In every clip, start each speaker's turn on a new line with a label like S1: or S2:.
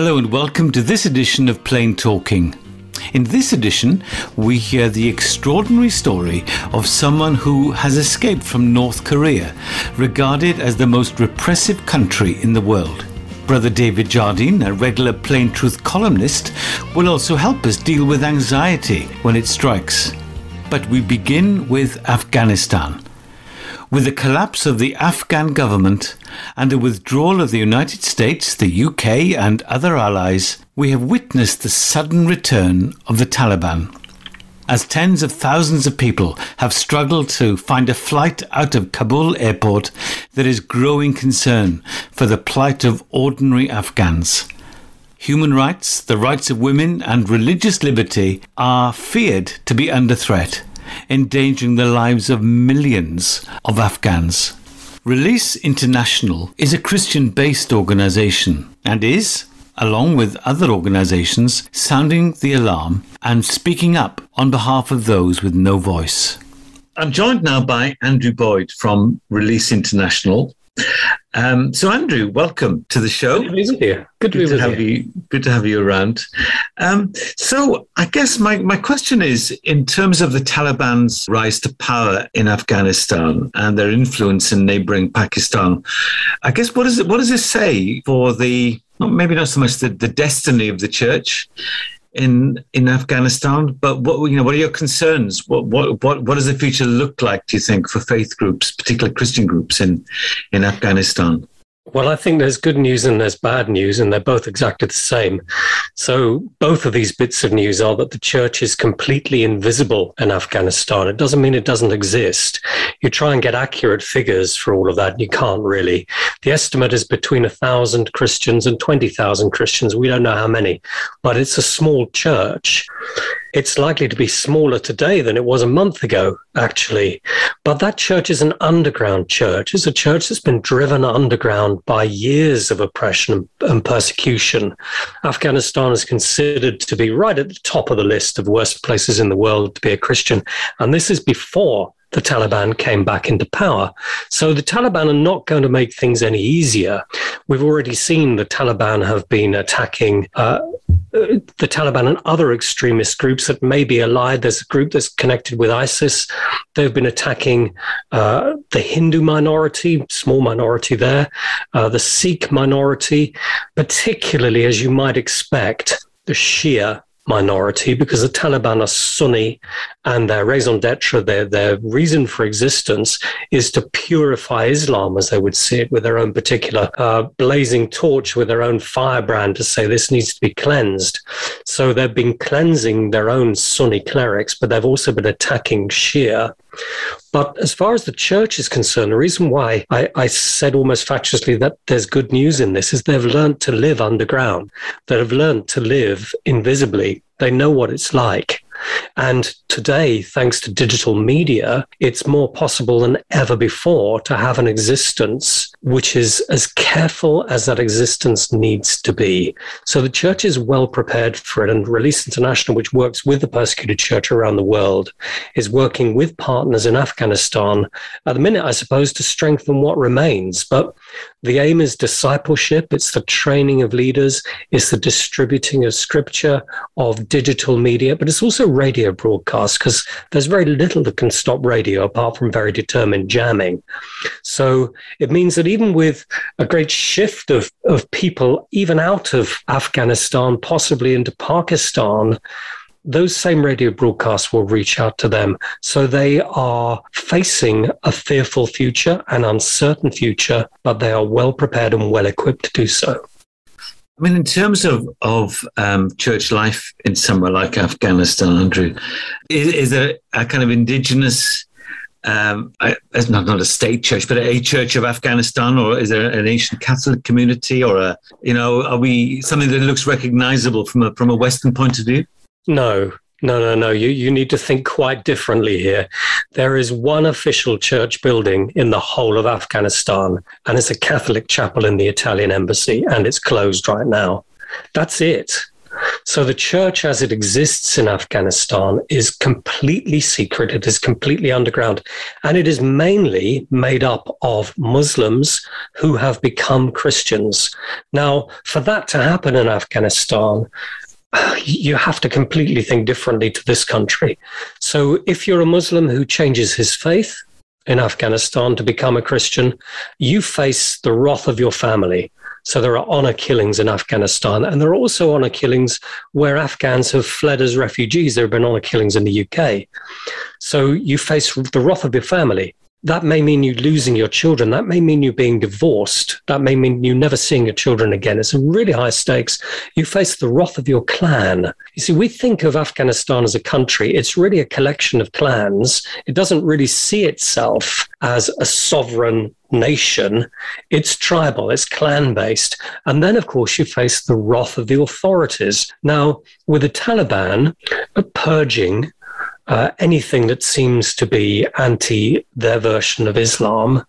S1: Hello and welcome to this edition of Plain Talking. In this edition, we hear the extraordinary story of someone who has escaped from North Korea, regarded as the most repressive country in the world. Brother David Jardine, a regular Plain Truth columnist, will also help us deal with anxiety when it strikes. But we begin with Afghanistan. With the collapse of the Afghan government and the withdrawal of the United States, the UK, and other allies, we have witnessed the sudden return of the Taliban. As tens of thousands of people have struggled to find a flight out of Kabul airport, there is growing concern for the plight of ordinary Afghans. Human rights, the rights of women, and religious liberty are feared to be under threat endangering the lives of millions of Afghans. Release International is a Christian based organization and is, along with other organizations, sounding the alarm and speaking up on behalf of those with no voice. I'm joined now by Andrew Boyd from Release International. Um, so, Andrew, welcome to the show.
S2: Good to be with you.
S1: Good to, good to have you. Good to have you around. Um, so, I guess my, my question is, in terms of the Taliban's rise to power in Afghanistan and their influence in neighbouring Pakistan, I guess what does it what does this say for the maybe not so much the, the destiny of the church in in Afghanistan. But what you know, what are your concerns? What what what what does the future look like? Do you think for faith groups, particularly Christian groups in in Afghanistan?
S2: Well, I think there's good news and there's bad news, and they're both exactly the same. So, both of these bits of news are that the church is completely invisible in Afghanistan. It doesn't mean it doesn't exist. You try and get accurate figures for all of that, and you can't really. The estimate is between 1,000 Christians and 20,000 Christians. We don't know how many, but it's a small church. It's likely to be smaller today than it was a month ago, actually. But that church is an underground church. It's a church that's been driven underground by years of oppression and persecution. Afghanistan is considered to be right at the top of the list of worst places in the world to be a Christian. And this is before the Taliban came back into power. So the Taliban are not going to make things any easier. We've already seen the Taliban have been attacking. Uh, the Taliban and other extremist groups that may be allied. There's a group that's connected with ISIS. They've been attacking uh, the Hindu minority, small minority there, uh, the Sikh minority, particularly as you might expect, the Shia minority because the Taliban are Sunni and their raison d'etre, their, their reason for existence is to purify Islam as they would see it with their own particular uh, blazing torch with their own firebrand to say this needs to be cleansed. So they've been cleansing their own Sunni clerics, but they've also been attacking Shia. But as far as the church is concerned, the reason why I, I, said almost factiously that there's good news in this is they've learned to live underground. They have learned to live invisibly. They know what it's like. And today, thanks to digital media, it's more possible than ever before to have an existence which is as careful as that existence needs to be. So the church is well prepared for it. And Release International, which works with the persecuted church around the world, is working with partners in Afghanistan at the minute, I suppose, to strengthen what remains. But the aim is discipleship, it's the training of leaders, it's the distributing of scripture, of digital media, but it's also radio broadcasts because there's very little that can stop radio apart from very determined jamming. So it means that even with a great shift of, of people, even out of Afghanistan, possibly into Pakistan, those same radio broadcasts will reach out to them. So they are facing a fearful future, an uncertain future, but they are well prepared and well equipped to do so.
S1: I mean, in terms of of um, church life in somewhere like Afghanistan, Andrew, is, is there a kind of indigenous, um, not not a state church, but a church of Afghanistan, or is there an ancient Catholic community, or a you know, are we something that looks recognizable from a from a Western point of view?
S2: No, no, no, no. You, you need to think quite differently here. There is one official church building in the whole of Afghanistan, and it's a Catholic chapel in the Italian embassy, and it's closed right now. That's it. So the church as it exists in Afghanistan is completely secret. It is completely underground. And it is mainly made up of Muslims who have become Christians. Now, for that to happen in Afghanistan, you have to completely think differently to this country. So if you're a Muslim who changes his faith, in Afghanistan to become a Christian, you face the wrath of your family. So there are honor killings in Afghanistan, and there are also honor killings where Afghans have fled as refugees. There have been honor killings in the UK. So you face the wrath of your family that may mean you losing your children. That may mean you being divorced. That may mean you never seeing your children again. It's a really high stakes. You face the wrath of your clan. You see, we think of Afghanistan as a country. It's really a collection of clans. It doesn't really see itself as a sovereign nation. It's tribal, it's clan based. And then, of course, you face the wrath of the authorities. Now, with the Taliban purging uh, anything that seems to be anti their version of Islam,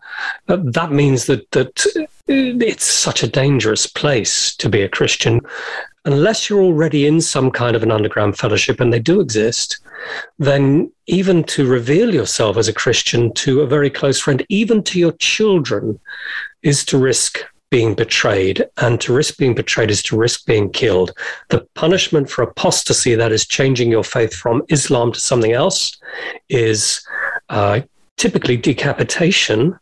S2: uh, that means that that it's such a dangerous place to be a Christian. Unless you're already in some kind of an underground fellowship, and they do exist, then even to reveal yourself as a Christian to a very close friend, even to your children, is to risk being betrayed, and to risk being betrayed is to risk being killed. The punishment for apostasy, that is changing your faith from Islam to something else, is uh, typically decapitation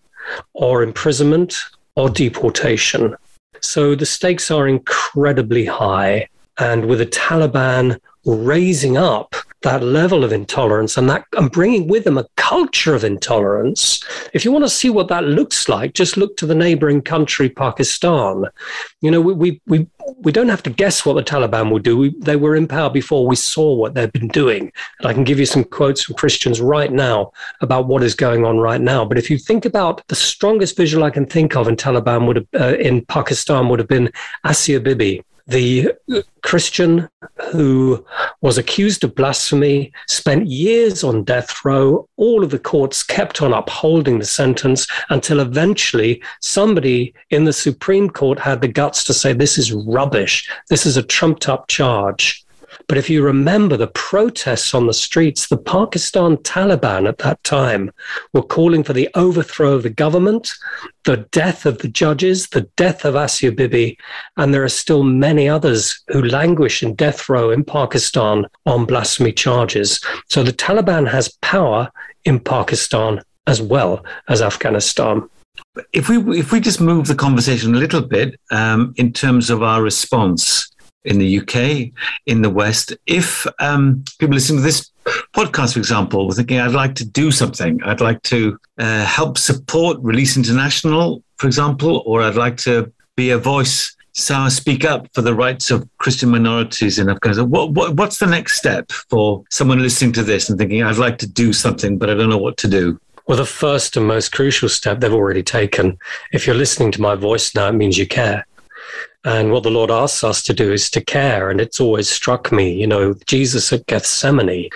S2: or imprisonment or deportation. So the stakes are incredibly high. And with the Taliban raising up that level of intolerance and that and bringing with them a culture of intolerance. If you want to see what that looks like, just look to the neighboring country, Pakistan. You know, we we we, we don't have to guess what the Taliban will do. We, they were in power before we saw what they've been doing. And I can give you some quotes from Christians right now about what is going on right now. But if you think about the strongest visual I can think of in Taliban would have, uh, in Pakistan would have been Asia Bibi the Christian who was accused of blasphemy spent years on death row. All of the courts kept on upholding the sentence until eventually somebody in the Supreme Court had the guts to say, This is rubbish. This is a trumped up charge. But if you remember the protests on the streets, the Pakistan Taliban at that time were calling for the overthrow of the government, the death of the judges, the death of Asia Bibi, and there are still many others who languish in death row in Pakistan on blasphemy charges. So the Taliban has power in Pakistan as well as Afghanistan
S1: if we if we just move the conversation a little bit um, in terms of our response in the UK, in the West. If um, people listening to this podcast, for example, were thinking, I'd like to do something, I'd like to uh, help support Release International, for example, or I'd like to be a voice, so speak up for the rights of Christian minorities in Afghanistan. What, what, what's the next step for someone listening to this and thinking, I'd like to do something, but I don't know what to do?
S2: Well, the first and most crucial step they've already taken. If you're listening to my voice now, it means you care. And what the Lord asks us to do is to care. And it's always struck me, you know, Jesus at Gethsemane,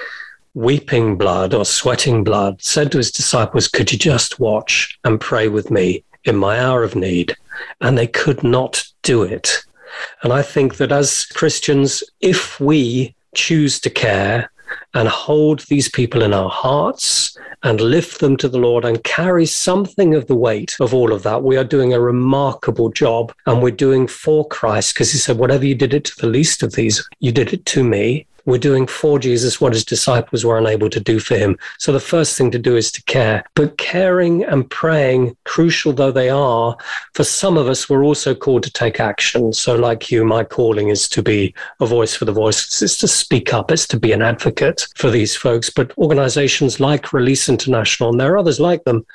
S2: weeping blood or sweating blood, said to his disciples, Could you just watch and pray with me in my hour of need? And they could not do it. And I think that as Christians, if we choose to care and hold these people in our hearts and lift them to the Lord and carry something of the weight of all of that. We are doing a remarkable job and we're doing for Christ because he said, whatever you did it to the least of these, you did it to me. We're doing for Jesus what his disciples were unable to do for him. So the first thing to do is to care. But caring and praying, crucial though they are, for some of us, we're also called to take action. So, like you, my calling is to be a voice for the voiceless, it's to speak up, it's to be an advocate for these folks. But organizations like Release International, and there are others like them,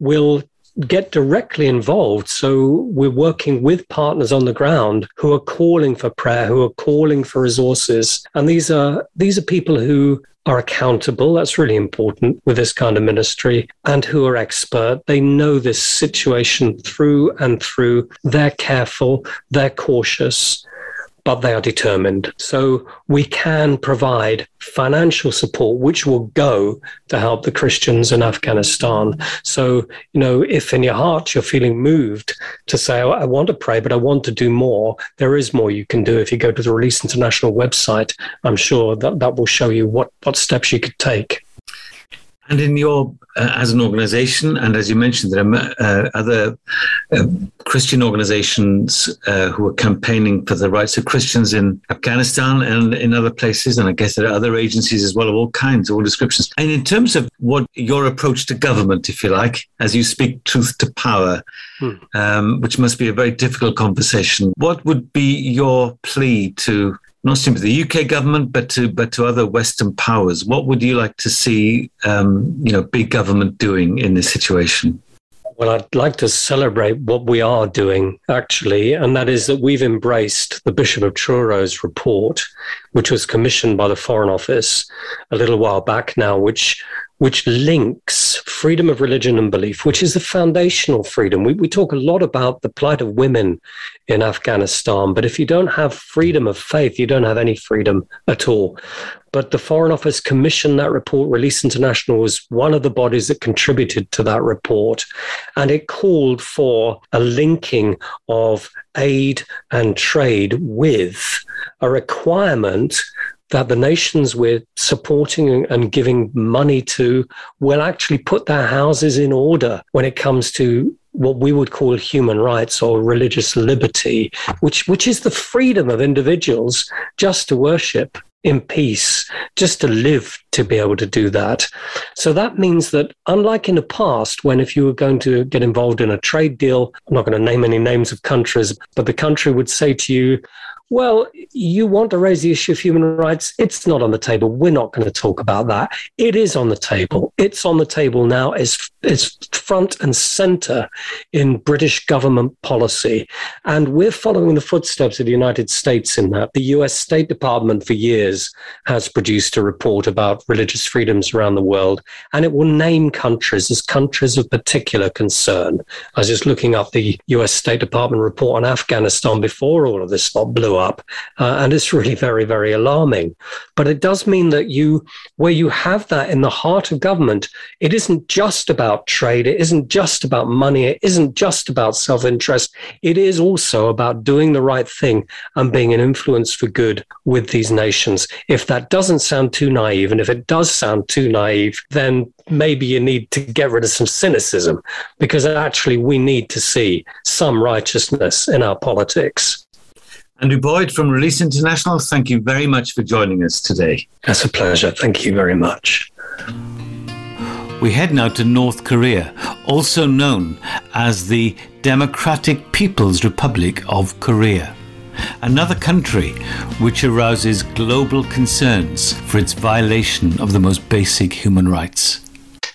S2: will get directly involved. So we're working with partners on the ground who are calling for prayer, who are calling for resources. And these are these are people who are accountable. That's really important with this kind of ministry and who are expert. They know this situation through and through. They're careful, they're cautious. But they are determined. So we can provide financial support, which will go to help the Christians in Afghanistan. So, you know, if in your heart you're feeling moved to say, oh, I want to pray, but I want to do more, there is more you can do. If you go to the Release International website, I'm sure that that will show you what, what steps you could take.
S1: And in your, uh, as an organization, and as you mentioned, there are uh, other uh, Christian organizations uh, who are campaigning for the rights of Christians in Afghanistan and in other places. And I guess there are other agencies as well of all kinds, all descriptions. And in terms of what your approach to government, if you like, as you speak truth to power, hmm. um, which must be a very difficult conversation, what would be your plea to not simply the UK government, but to but to other Western powers. What would you like to see, um, you know, big government doing in this situation?
S2: Well, I'd like to celebrate what we are doing, actually, and that is that we've embraced the Bishop of Truro's report, which was commissioned by the Foreign Office a little while back now, which which links freedom of religion and belief, which is the foundational freedom. We, we talk a lot about the plight of women in Afghanistan, but if you don't have freedom of faith, you don't have any freedom at all. But the Foreign Office commissioned that report. Release International was one of the bodies that contributed to that report. And it called for a linking of aid and trade with a requirement that the nations we're supporting and giving money to will actually put their houses in order when it comes to what we would call human rights or religious liberty, which, which is the freedom of individuals just to worship in peace, just to live to be able to do that. So that means that, unlike in the past, when if you were going to get involved in a trade deal, I'm not going to name any names of countries, but the country would say to you, well, you want to raise the issue of human rights. It's not on the table. We're not going to talk about that. It is on the table. It's on the table now. It's, it's front and center in British government policy. And we're following the footsteps of the United States in that. The US State Department for years has produced a report about religious freedoms around the world, and it will name countries as countries of particular concern. I was just looking up the US State Department report on Afghanistan before all of this blew up. Uh, and it's really very, very alarming. But it does mean that you, where you have that in the heart of government, it isn't just about trade. It isn't just about money. It isn't just about self interest. It is also about doing the right thing and being an influence for good with these nations. If that doesn't sound too naive, and if it does sound too naive, then maybe you need to get rid of some cynicism because actually we need to see some righteousness in our politics.
S1: Andrew Boyd from Release International, thank you very much for joining us today.
S2: That's a pleasure. Thank you very much.
S1: We head now to North Korea, also known as the Democratic People's Republic of Korea. Another country which arouses global concerns for its violation of the most basic human rights.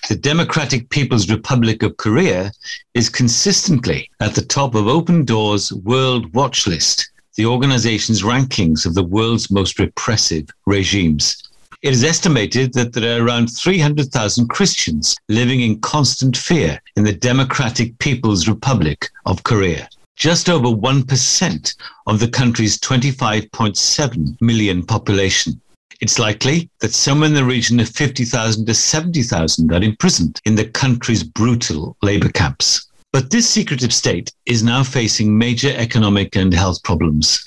S1: The Democratic People's Republic of Korea is consistently at the top of Open Doors World Watch List the organization's rankings of the world's most repressive regimes. It is estimated that there are around 300,000 Christians living in constant fear in the Democratic People's Republic of Korea. Just over 1% of the country's 25.7 million population. It's likely that somewhere in the region of 50,000 to 70,000 are imprisoned in the country's brutal labor camps. But this secretive state is now facing major economic and health problems.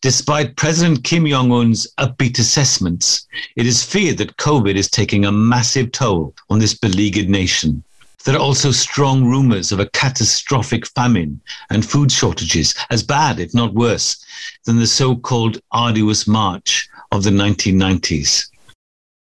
S1: Despite President Kim Jong un's upbeat assessments, it is feared that COVID is taking a massive toll on this beleaguered nation. There are also strong rumors of a catastrophic famine and food shortages, as bad, if not worse, than the so called arduous march of the 1990s.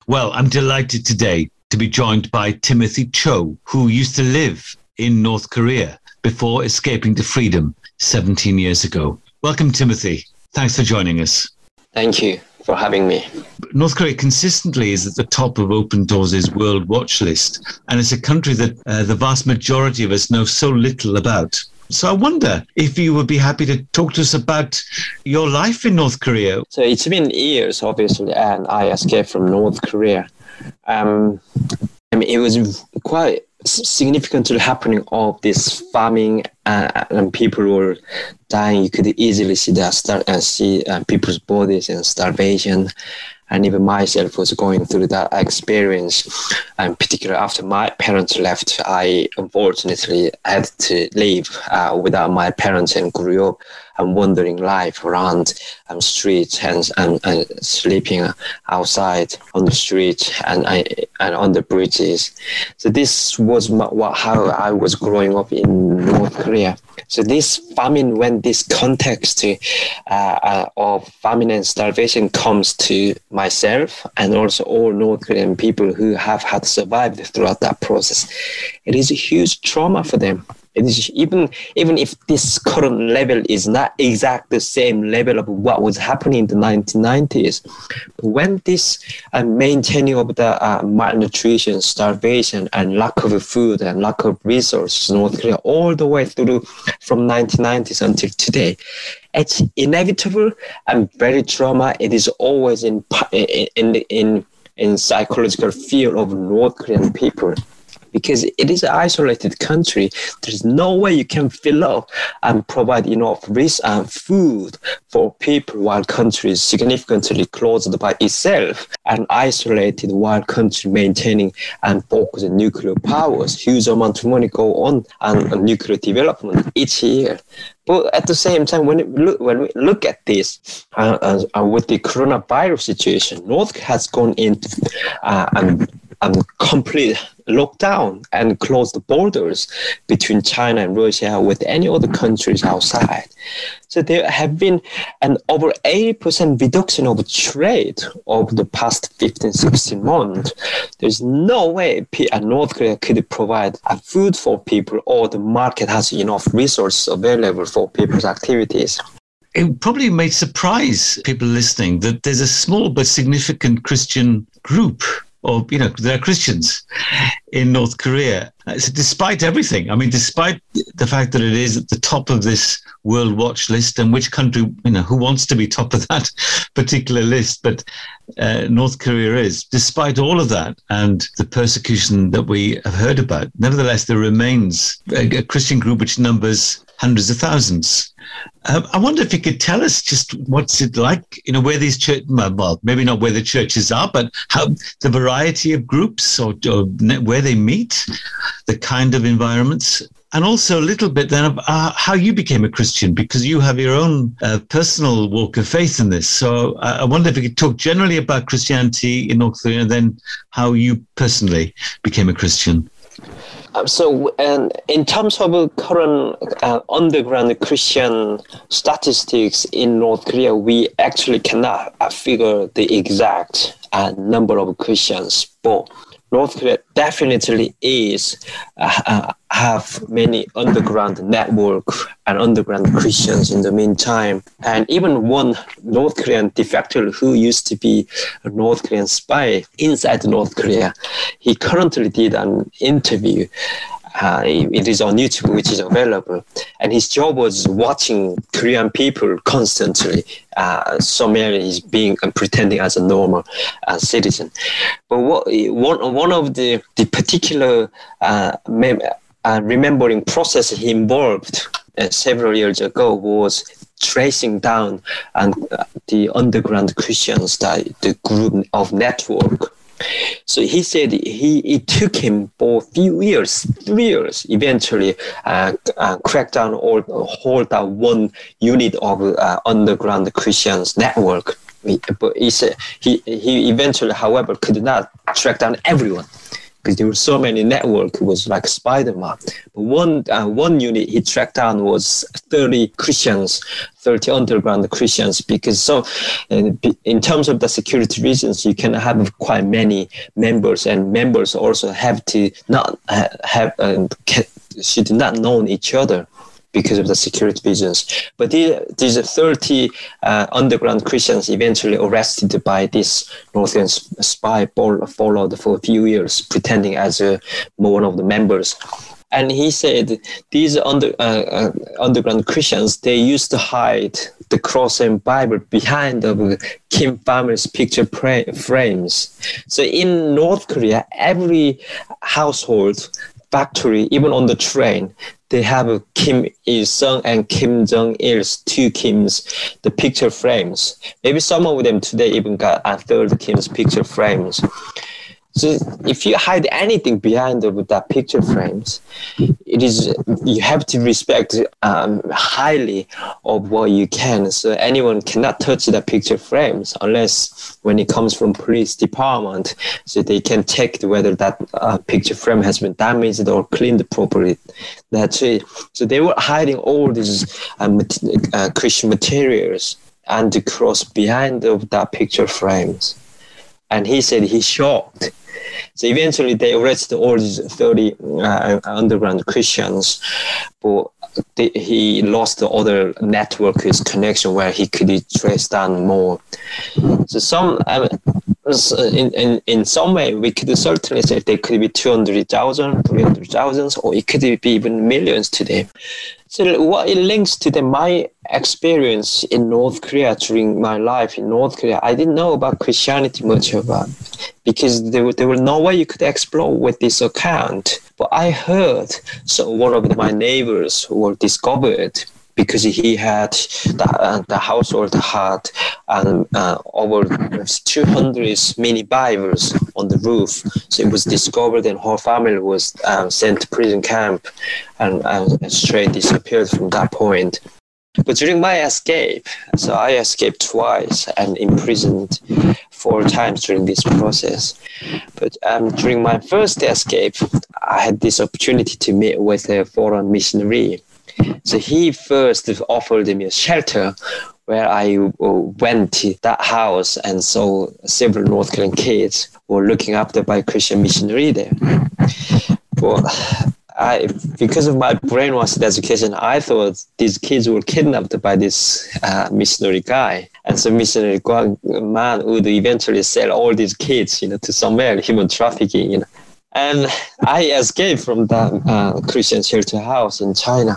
S1: Well, I'm delighted today to be joined by Timothy Cho, who used to live in North Korea before escaping to freedom 17 years ago. Welcome, Timothy. Thanks for joining us.
S3: Thank you for having me.
S1: North Korea consistently is at the top of Open Doors' World Watch List, and it's a country that uh, the vast majority of us know so little about. So I wonder if you would be happy to talk to us about your life in North Korea.
S3: So it's been years, obviously, and I escaped from North Korea. Um, I mean, it was quite significantly happening of this farming uh, and people were dying. You could easily see that start uh, see uh, people's bodies and starvation and even myself was going through that experience and particularly after my parents left i unfortunately had to leave uh, without my parents and grew up and wandering life around um, streets and, and, and, sleeping outside on the street and, and on the bridges. So this was my, what, how I was growing up in North Korea. So this famine, when this context uh, uh, of famine and starvation comes to myself and also all North Korean people who have had survived throughout that process, it is a huge trauma for them even even if this current level is not exact the same level of what was happening in the 1990s, when this uh, maintaining of the uh, malnutrition, starvation, and lack of food and lack of resources in North Korea all the way through from 1990s until today, it's inevitable and very trauma. It is always in in in in psychological fear of North Korean people because it is an isolated country. There's no way you can fill up and provide enough risk and food for people while country is significantly closed by itself and isolated while country maintaining and focusing nuclear powers. Huge amount of money go on and, and nuclear development each year. But at the same time, when, look, when we look at this uh, uh, with the coronavirus situation, North has gone into uh, and um, complete lockdown and close the borders between China and Russia with any other countries outside. So there have been an over 80% reduction of trade over the past 15, 16 months. There's no way North Korea could provide food for people or the market has enough resources available for people's activities
S1: it probably may surprise people listening that there's a small but significant Christian group or you know there are Christians in North Korea. So despite everything, I mean, despite the fact that it is at the top of this World Watch list, and which country you know who wants to be top of that particular list, but uh, North Korea is. Despite all of that and the persecution that we have heard about, nevertheless, there remains a, a Christian group which numbers hundreds of thousands. Um, I wonder if you could tell us just what's it like, you know, where these church, well, maybe not where the churches are, but how the variety of groups or, or where they meet, the kind of environments, and also a little bit then of uh, how you became a Christian because you have your own uh, personal walk of faith in this. So uh, I wonder if you could talk generally about Christianity in North Korea and then how you personally became a Christian.
S3: So, and in terms of current uh, underground Christian statistics in North Korea, we actually cannot uh, figure the exact uh, number of Christians, but North Korea definitely is uh, uh, have many underground network and underground Christians in the meantime. And even one North Korean defector who used to be a North Korean spy inside North Korea, he currently did an interview uh, it is on YouTube, which is available. And his job was watching Korean people constantly. Uh, so many he's being pretending as a normal uh, citizen. But what, one one of the the particular uh, mem- uh, remembering process he involved uh, several years ago was tracing down and the underground Christians, that the group of network so he said he it took him for a few years, three years, eventually uh, uh, crack down or hold that one unit of uh, underground Christians network. But he said he, he eventually, however, could not track down everyone because there were so many network. It was like Spider-Man. But one uh, one unit he tracked down was 30 Christians, 30 underground Christians. Because so, in terms of the security reasons, you can have quite many members, and members also have to not have uh, should not know each other because of the security reasons. But these, these 30 uh, underground Christians eventually arrested by this Northern spy followed for a few years, pretending as a, one of the members. And he said these under, uh, uh, underground Christians, they used to hide the cross and Bible behind the Kim family's picture frames. So in North Korea, every household factory, even on the train, they have Kim Il Sung and Kim Jong Il's two Kims, the picture frames. Maybe some of them today even got uh, a third Kim's picture frames. So if you hide anything behind the, that picture frames, it is you have to respect um, highly of what you can. So anyone cannot touch the picture frames unless when it comes from police department, so they can check whether that uh, picture frame has been damaged or cleaned properly. That's it. So they were hiding all these uh, uh, Christian materials and the cross behind of that picture frames. And he said he's shocked so eventually they arrested all these 30 uh, underground Christians, but they, he lost the other network, his connection where he could trace down more. So some, um, in, in, in some way, we could certainly say they could be 200,000, 300,000, or it could be even millions today. So what it links to the, my experience in North Korea during my life in North Korea, I didn't know about Christianity much about because there, there was no way you could explore with this account. But I heard so one of my neighbors who were discovered because he had the, uh, the household had um, uh, over 200 mini Bibles on the roof. So it was discovered, and her family was um, sent to prison camp and, and straight disappeared from that point. But during my escape, so I escaped twice and imprisoned four times during this process. But um, during my first escape, I had this opportunity to meet with a foreign missionary. So he first offered me a shelter where I uh, went to that house and saw several North Korean kids were looking after by Christian missionary there. But I, because of my brainwashed education, I thought these kids were kidnapped by this uh, missionary guy, and so missionary man would eventually sell all these kids, you know, to somewhere human trafficking, you know. And I escaped from that uh, Christian shelter house in China.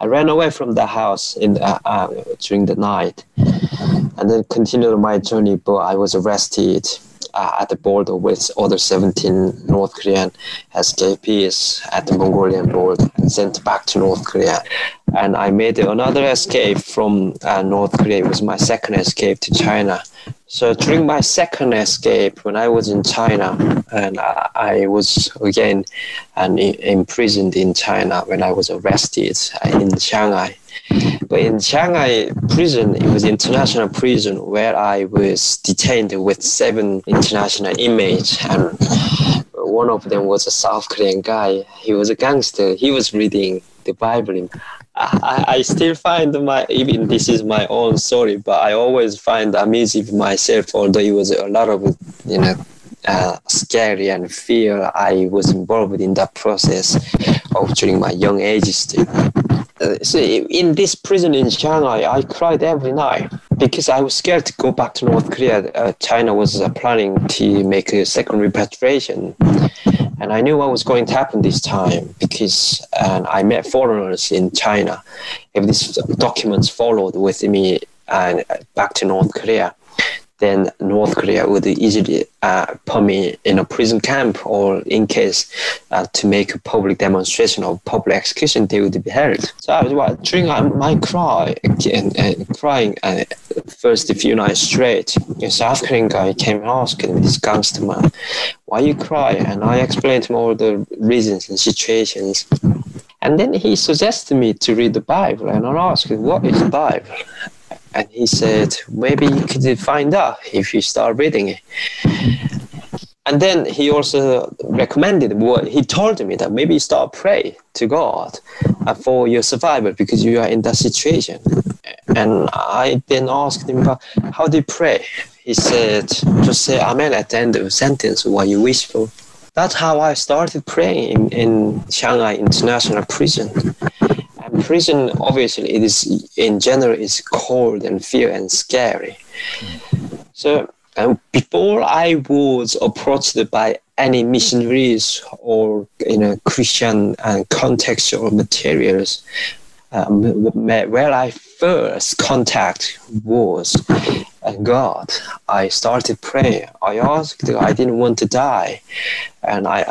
S3: I ran away from the house in uh, uh, during the night, and then continued my journey. But I was arrested uh, at the border with other 17 North Korean escapees at the Mongolian border and sent back to North Korea. And I made another escape from uh, North Korea. It was my second escape to China. So during my second escape, when I was in China, and I, was again and imprisoned in China when I was arrested in Shanghai. But in Shanghai prison, it was international prison where I was detained with seven international inmates, and one of them was a South Korean guy. He was a gangster. He was reading the Bible. I, I still find my even this is my own story, but I always find amusing myself. Although it was a lot of you know uh, scary and fear, I was involved in that process of during my young age Too. Uh, so in this prison in Shanghai, I cried every night because I was scared to go back to North Korea. Uh, China was uh, planning to make a second repatriation, and I knew what was going to happen this time because I met foreigners in China. If these documents followed with me and uh, back to North Korea, then North Korea would easily uh, put me in a prison camp or in case uh, to make a public demonstration or public execution, they would be held. So I was well, during my cry and, crying uh, first few nights straight, a South Korean guy came and asked me, this gangster man, why you cry? And I explained him all the reasons and situations. And then he suggested me to read the Bible, and I asked what is the Bible? And he said maybe you could find out if you start reading it. And then he also recommended what he told me that maybe start pray to god for your survival because you are in that situation. And i then asked him about how do you pray? He said just say amen at the end of sentence what you wish for. That's how i started praying in, in shanghai international prison prison obviously it is in general is cold and fear and scary. So um, before i was approached by any missionaries or you know christian uh, contextual materials um, where I first contact was Oh God. I started praying. I asked. I didn't want to die, and I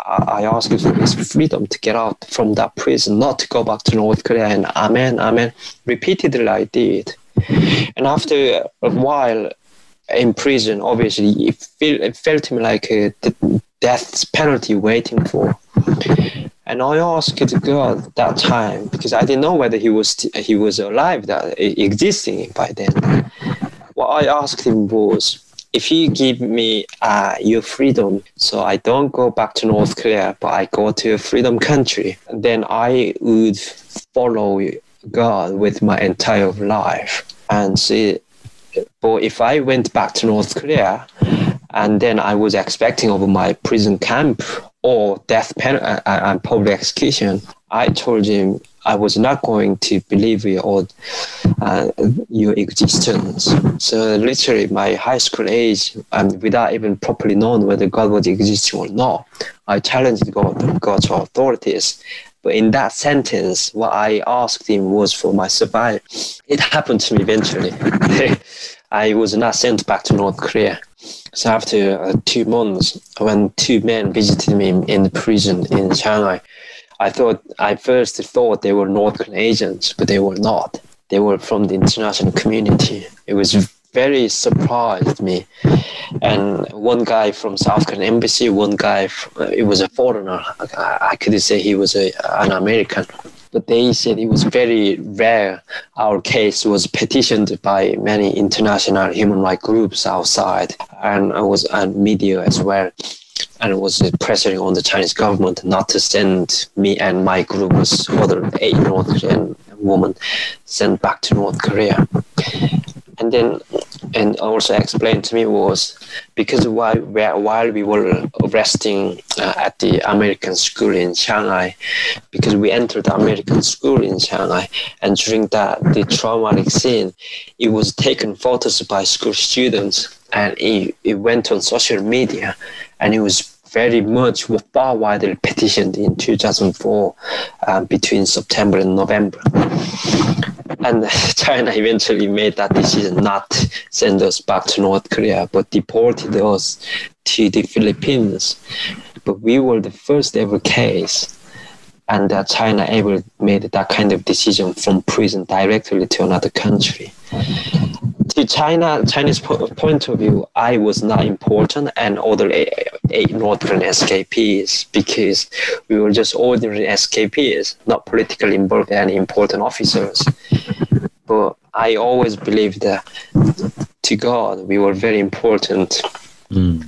S3: I, I asked for His freedom to get out from that prison, not to go back to North Korea. And Amen, Amen. Repeatedly, I did. And after a while in prison, obviously, it, feel, it felt to me like uh, a death penalty waiting for. And I asked God that time because I didn't know whether he was he was alive, that existing by then. What I asked him was, if you give me uh, your freedom, so I don't go back to North Korea, but I go to a freedom country, then I would follow God with my entire life. And see, but if I went back to North Korea, and then I was expecting of my prison camp or death penalty uh, uh, and public execution, I told him I was not going to believe your uh, your existence. So literally, my high school age, and without even properly knowing whether God was existing or not, I challenged God, God's authorities. But in that sentence, what I asked him was for my survival. It happened to me eventually. I was not sent back to North Korea. So after uh, two months, when two men visited me in the prison in Shanghai, I thought I first thought they were North Korean agents, but they were not. They were from the international community. It was very surprised me. And one guy from South Korean embassy, one guy, from, it was a foreigner. I, I could say he was a, an American but they said it was very rare. Our case was petitioned by many international human rights groups outside, and it was and media as well. And it was pressuring on the Chinese government not to send me and my group other eight North Korean women sent back to North Korea. And then and also explained to me was because while while we were resting uh, at the American school in Shanghai, because we entered the American school in Shanghai, and during that the traumatic scene, it was taken photos by school students, and it, it went on social media, and it was very much far widely petitioned in 2004 uh, between September and November. And China eventually made that decision not send us back to North Korea, but deported us to the Philippines. But we were the first ever case and that China ever made that kind of decision from prison directly to another country. To China, Chinese point of view, I was not important, and other eight North Korean escapees because we were just ordinary SKPs, not politically involved any important officers. But I always believed that to God we were very important, mm.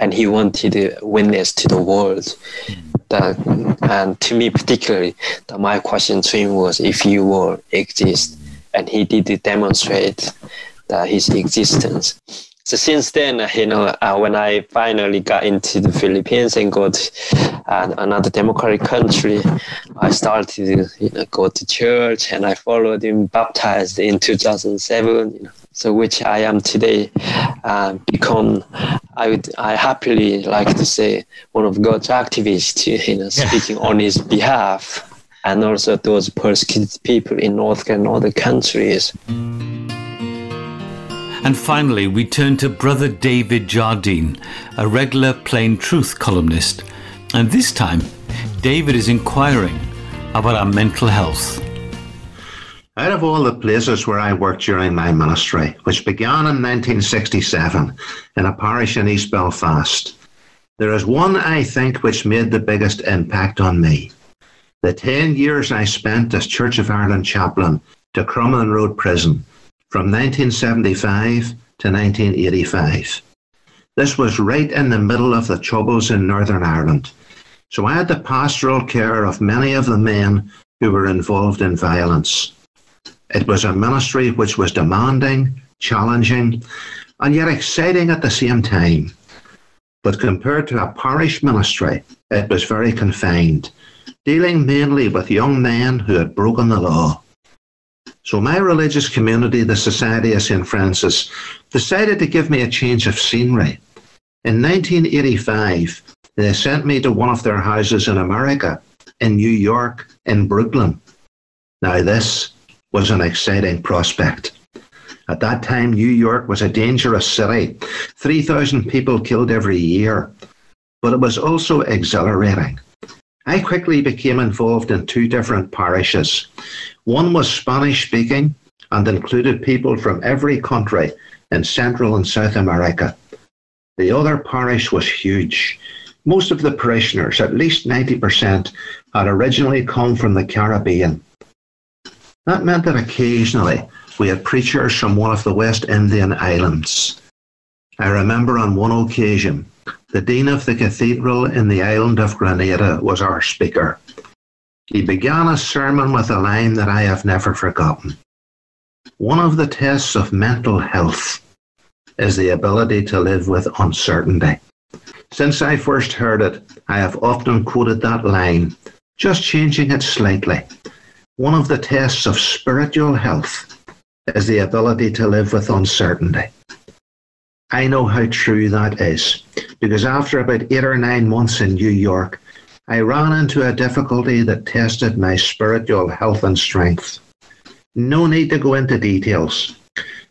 S3: and He wanted to witness to the world. Mm that and to me particularly that my question to him was if you will exist and he did demonstrate that his existence. So since then you know uh, when i finally got into the philippines and got uh, another democratic country i started you know, go to church and i followed him baptized in 2007 you know so which I am today, uh, become I would I happily like to say one of God's activists, you know, speaking on His behalf, and also those persecuted people in North and other countries.
S1: And finally, we turn to Brother David Jardine, a regular Plain Truth columnist, and this time, David is inquiring about our mental health.
S4: Out of all the places where I worked during my ministry, which began in 1967 in a parish in East Belfast, there is one I think which made the biggest impact on me. The 10 years I spent as Church of Ireland chaplain to Crumlin Road Prison from 1975 to 1985. This was right in the middle of the troubles in Northern Ireland. So I had the pastoral care of many of the men who were involved in violence. It was a ministry which was demanding, challenging, and yet exciting at the same time. But compared to a parish ministry, it was very confined, dealing mainly with young men who had broken the law. So my religious community, the Society of St. Francis, decided to give me a change of scenery. In 1985, they sent me to one of their houses in America, in New York, in Brooklyn. Now, this was an exciting prospect. At that time, New York was a dangerous city 3,000 people killed every year. But it was also exhilarating. I quickly became involved in two different parishes. One was Spanish speaking and included people from every country in Central and South America. The other parish was huge. Most of the parishioners, at least 90%, had originally come from the Caribbean. That meant that occasionally we had preachers from one of the West Indian islands. I remember on one occasion, the Dean of the Cathedral in the island of Grenada was our speaker. He began a sermon with a line that I have never forgotten. One of the tests of mental health is the ability to live with uncertainty. Since I first heard it, I have often quoted that line, just changing it slightly. One of the tests of spiritual health is the ability to live with uncertainty. I know how true that is because after about eight or nine months in New York, I ran into a difficulty that tested my spiritual health and strength. No need to go into details.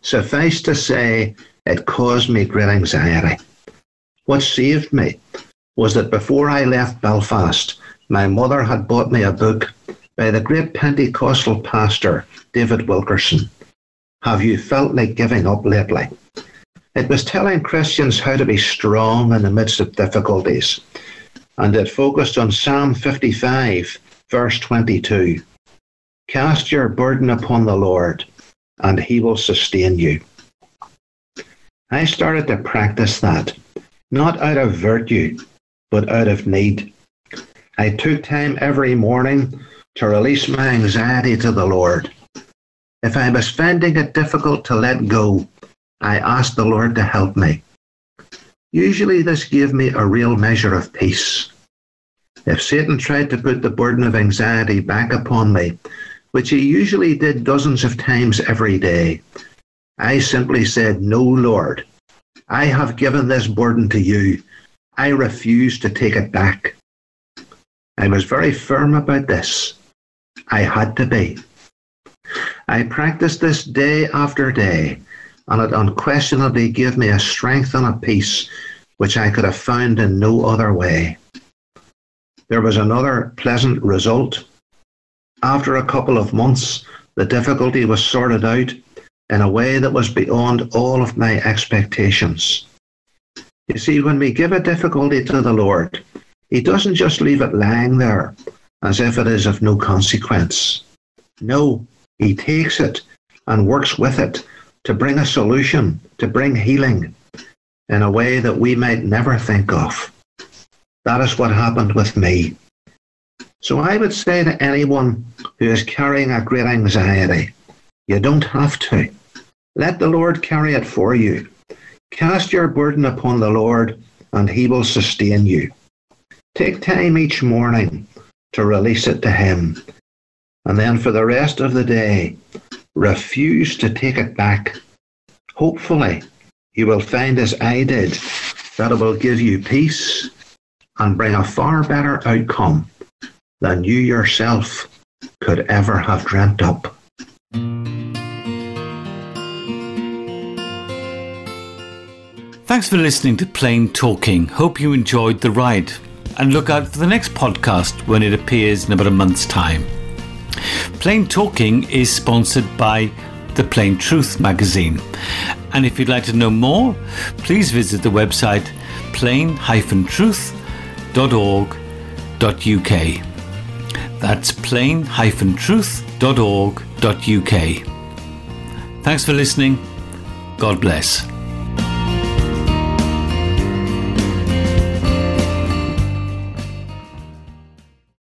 S4: Suffice to say, it caused me great anxiety. What saved me was that before I left Belfast, my mother had bought me a book by the great Pentecostal pastor David Wilkerson. Have you felt like giving up lately? It was telling Christians how to be strong in the midst of difficulties. And it focused on Psalm 55, verse 22. Cast your burden upon the Lord, and he will sustain you. I started to practice that, not out of virtue, but out of need. I took time every morning to release my anxiety to the Lord. If I was finding it difficult to let go, I asked the Lord to help me. Usually, this gave me a real measure of peace. If Satan tried to put the burden of anxiety back upon me, which he usually did dozens of times every day, I simply said, No, Lord, I have given this burden to you. I refuse to take it back. I was very firm about this. I had to be. I practiced this day after day and it unquestionably gave me a strength and a peace which I could have found in no other way. There was another pleasant result. After a couple of months, the difficulty was sorted out in a way that was beyond all of my expectations. You see, when we give a difficulty to the Lord, He doesn't just leave it lying there as if it is of no consequence. No, He takes it and works with it to bring a solution, to bring healing in a way that we might never think of. That is what happened with me. So I would say to anyone who is carrying a great anxiety, you don't have to. Let the Lord carry it for you. Cast your burden upon the Lord, and he will sustain you. Take time each morning to release it to him. And then for the rest of the day, refuse to take it back. Hopefully, you will find, as I did, that it will give you peace and bring a far better outcome than you yourself could ever have dreamt up.
S1: Thanks for listening to Plain Talking. Hope you enjoyed the ride. And look out for the next podcast when it appears in about a month's time. Plain Talking is sponsored by the Plain Truth magazine. And if you'd like to know more, please visit the website plain-truth.org.uk. That's plain-truth.org.uk. Thanks for listening. God bless.